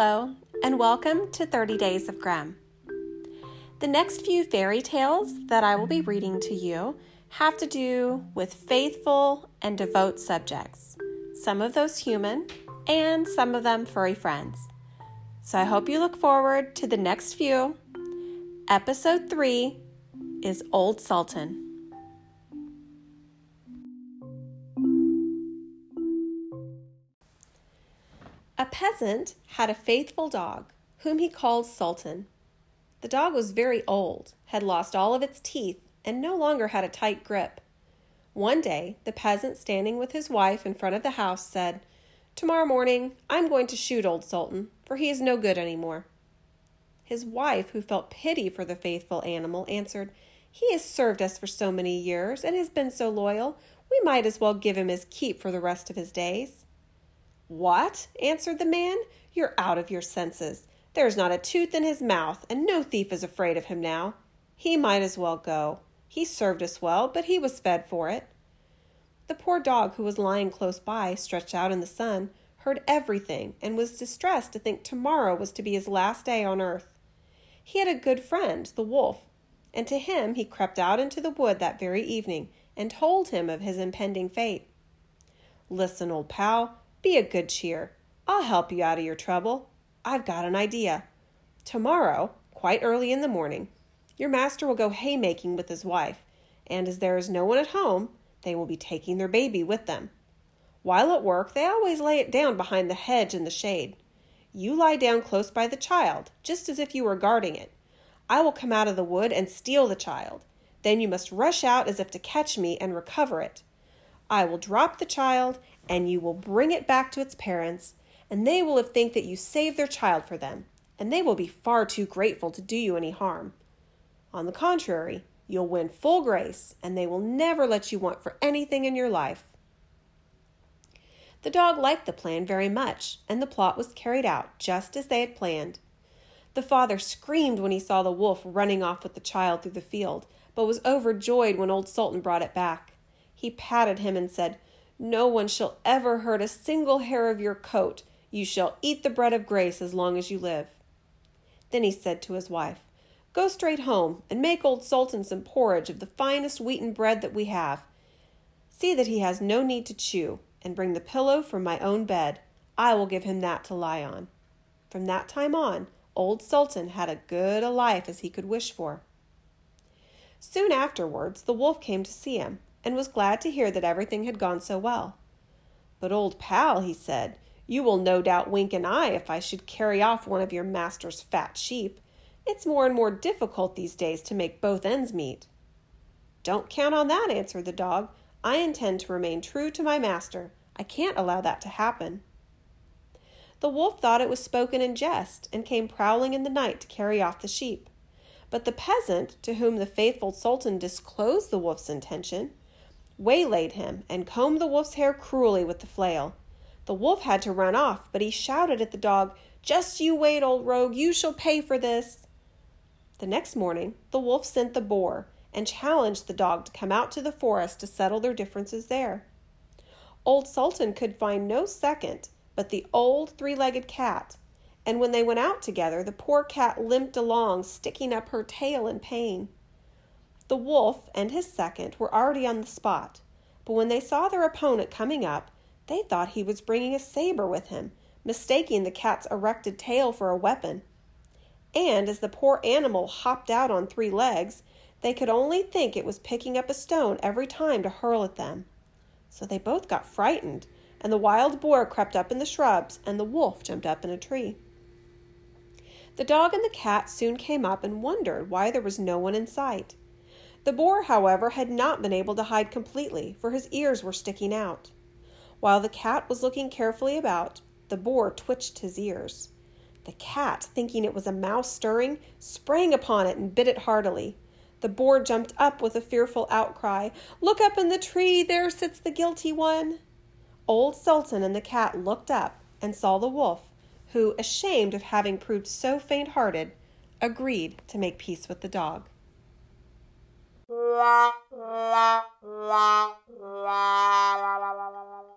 Hello, and welcome to 30 Days of Grimm. The next few fairy tales that I will be reading to you have to do with faithful and devout subjects, some of those human, and some of them furry friends. So I hope you look forward to the next few. Episode 3 is Old Sultan. A peasant had a faithful dog, whom he called Sultan. The dog was very old, had lost all of its teeth, and no longer had a tight grip. One day, the peasant, standing with his wife in front of the house, said, Tomorrow morning, I'm going to shoot old Sultan, for he is no good any more. His wife, who felt pity for the faithful animal, answered, He has served us for so many years and has been so loyal, we might as well give him his keep for the rest of his days. What? answered the man. You're out of your senses. There's not a tooth in his mouth, and no thief is afraid of him now. He might as well go. He served us well, but he was fed for it. The poor dog, who was lying close by, stretched out in the sun, heard everything, and was distressed to think tomorrow was to be his last day on earth. He had a good friend, the wolf, and to him he crept out into the wood that very evening and told him of his impending fate. Listen, old pal, be a good cheer. I'll help you out of your trouble. I've got an idea. Tomorrow, quite early in the morning, your master will go haymaking with his wife, and as there is no one at home, they will be taking their baby with them. While at work, they always lay it down behind the hedge in the shade. You lie down close by the child, just as if you were guarding it. I will come out of the wood and steal the child. Then you must rush out as if to catch me and recover it. I will drop the child, and you will bring it back to its parents, and they will think that you saved their child for them, and they will be far too grateful to do you any harm. On the contrary, you'll win full grace, and they will never let you want for anything in your life. The dog liked the plan very much, and the plot was carried out just as they had planned. The father screamed when he saw the wolf running off with the child through the field, but was overjoyed when old Sultan brought it back. He patted him and said, No one shall ever hurt a single hair of your coat. You shall eat the bread of grace as long as you live. Then he said to his wife, Go straight home and make old Sultan some porridge of the finest wheaten bread that we have. See that he has no need to chew, and bring the pillow from my own bed. I will give him that to lie on. From that time on, old Sultan had as good a life as he could wish for. Soon afterwards, the wolf came to see him and was glad to hear that everything had gone so well. But, old pal, he said, you will no doubt wink an eye if I should carry off one of your master's fat sheep. It's more and more difficult these days to make both ends meet. Don't count on that, answered the dog. I intend to remain true to my master. I can't allow that to happen. The wolf thought it was spoken in jest and came prowling in the night to carry off the sheep. But the peasant, to whom the faithful sultan disclosed the wolf's intention, waylaid him and combed the wolf's hair cruelly with the flail. The wolf had to run off, but he shouted at the dog, Just you wait, old rogue, you shall pay for this. The next morning, the wolf sent the boar and challenged the dog to come out to the forest to settle their differences there. Old Sultan could find no second but the old three legged cat, and when they went out together, the poor cat limped along, sticking up her tail in pain. The wolf and his second were already on the spot, but when they saw their opponent coming up, they thought he was bringing a saber with him, mistaking the cat's erected tail for a weapon. And as the poor animal hopped out on three legs, they could only think it was picking up a stone every time to hurl at them. So they both got frightened, and the wild boar crept up in the shrubs, and the wolf jumped up in a tree. The dog and the cat soon came up and wondered why there was no one in sight. The boar, however, had not been able to hide completely, for his ears were sticking out. While the cat was looking carefully about, the boar twitched his ears. The cat, thinking it was a mouse stirring, sprang upon it and bit it heartily. The boar jumped up with a fearful outcry. Look up in the tree, there sits the guilty one. Old Sultan and the cat looked up and saw the wolf, who, ashamed of having proved so faint hearted, agreed to make peace with the dog. 啦啦啦啦啦啦啦啦啦啦